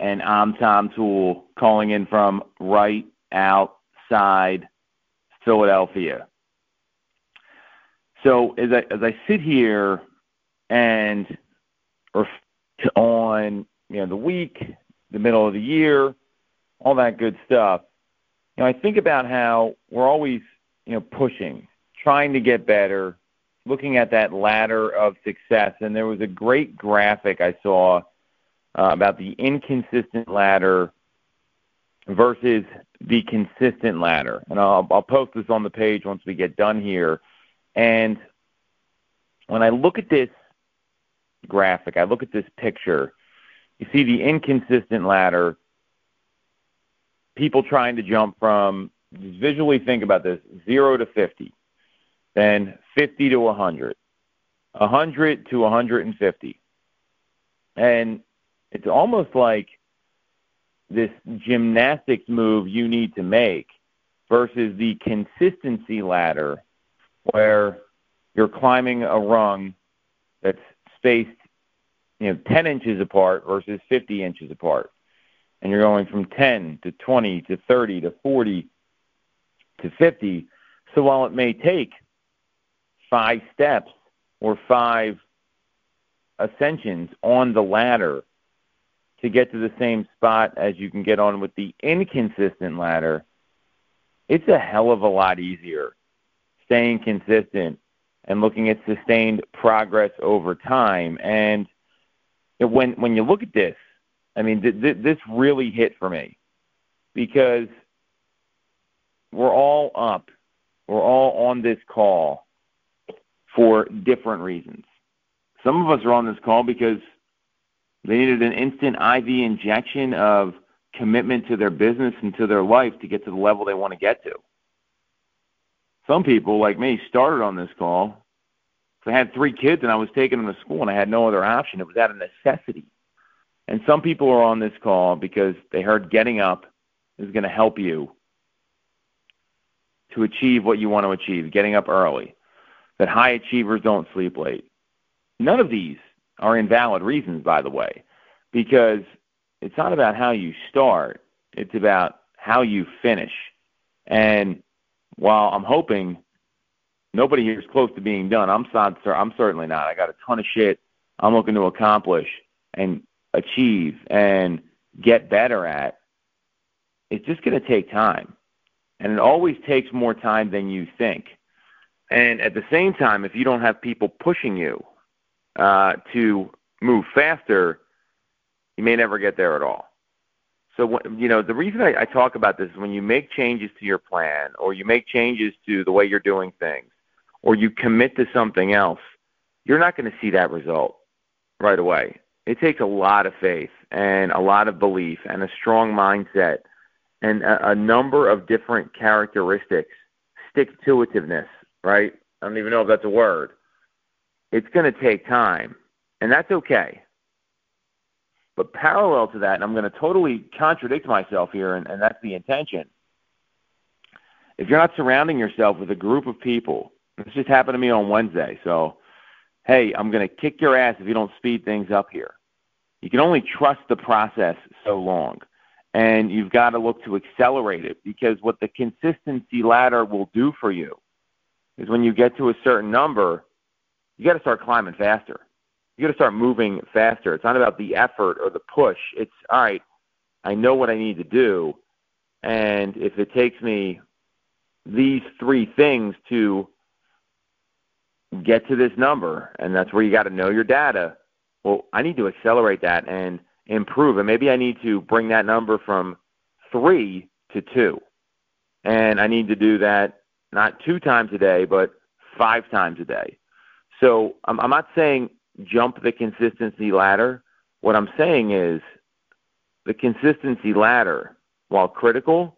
and I'm Tom Toole calling in from right outside Philadelphia. So as I as I sit here and reflect on you know the week, the middle of the year, all that good stuff, you know I think about how we're always you know pushing, trying to get better, looking at that ladder of success. And there was a great graphic I saw Uh, about the inconsistent ladder versus the consistent ladder. And I'll, I'll post this on the page once we get done here. And when I look at this graphic, I look at this picture, you see the inconsistent ladder, people trying to jump from, visually think about this, 0 to 50, then 50 to 100, 100 to 150. And it's almost like this gymnastics move you need to make versus the consistency ladder where you're climbing a rung that's spaced you know 10 inches apart versus 50 inches apart. And you're going from 10 to 20 to 30 to 40 to 50 so while it may take five steps or five ascensions on the ladder to get to the same spot as you can get on with the inconsistent ladder, it's a hell of a lot easier staying consistent and looking at sustained progress over time. And when when you look at this, I mean, th- th- this really hit for me because we're all up, we're all on this call for different reasons. Some of us are on this call because they needed an instant IV injection of commitment to their business and to their life to get to the level they want to get to. Some people, like me, started on this call. I had three kids and I was taking them to school and I had no other option. It was out of necessity. And some people are on this call because they heard getting up is going to help you to achieve what you want to achieve, getting up early, that high achievers don't sleep late. None of these are invalid reasons, by the way, because it's not about how you start, it's about how you finish. And while I'm hoping nobody here is close to being done, I'm, I'm certainly not. I got a ton of shit I'm looking to accomplish and achieve and get better at. It's just going to take time. And it always takes more time than you think. And at the same time, if you don't have people pushing you uh, to move faster, you may never get there at all. So, you know, the reason I, I talk about this is when you make changes to your plan or you make changes to the way you're doing things or you commit to something else, you're not going to see that result right away. It takes a lot of faith and a lot of belief and a strong mindset and a, a number of different characteristics, stick to itiveness, right? I don't even know if that's a word it's going to take time, and that's okay. But parallel to that, and I'm going to totally contradict myself here, and, and that's the intention. If you're not surrounding yourself with a group of people, this just happened to me on Wednesday, so hey, I'm going to kick your ass if you don't speed things up here. You can only trust the process so long, and you've got to look to accelerate it because what the consistency ladder will do for you is when you get to a certain number, you got to start climbing faster. You got to start moving faster. It's not about the effort or the push. It's all right. I know what I need to do. And if it takes me these three things to get to this number, and that's where you got to know your data, well, I need to accelerate that and improve. And maybe I need to bring that number from three to two. And I need to do that not two times a day, but five times a day. So I'm, I'm not saying jump the consistency ladder. What I'm saying is the consistency ladder, while critical,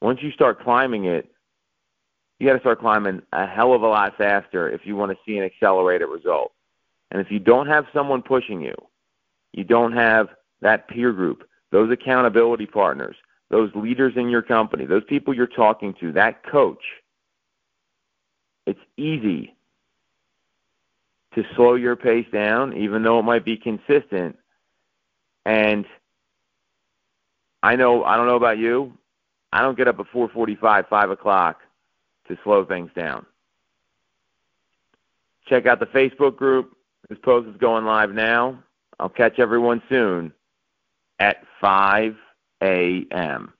once you start climbing it, you got to start climbing a hell of a lot faster if you want to see an accelerated result. And if you don't have someone pushing you, you don't have that peer group, those accountability partners, those leaders in your company, those people you're talking to, that coach, it's easy to slow your pace down, even though it might be consistent. And I know I don't know about you. I don't get up at 4:45, 5 o'clock to slow things down. Check out the Facebook group. This post is going live now. I'll catch everyone soon at 5 a.m.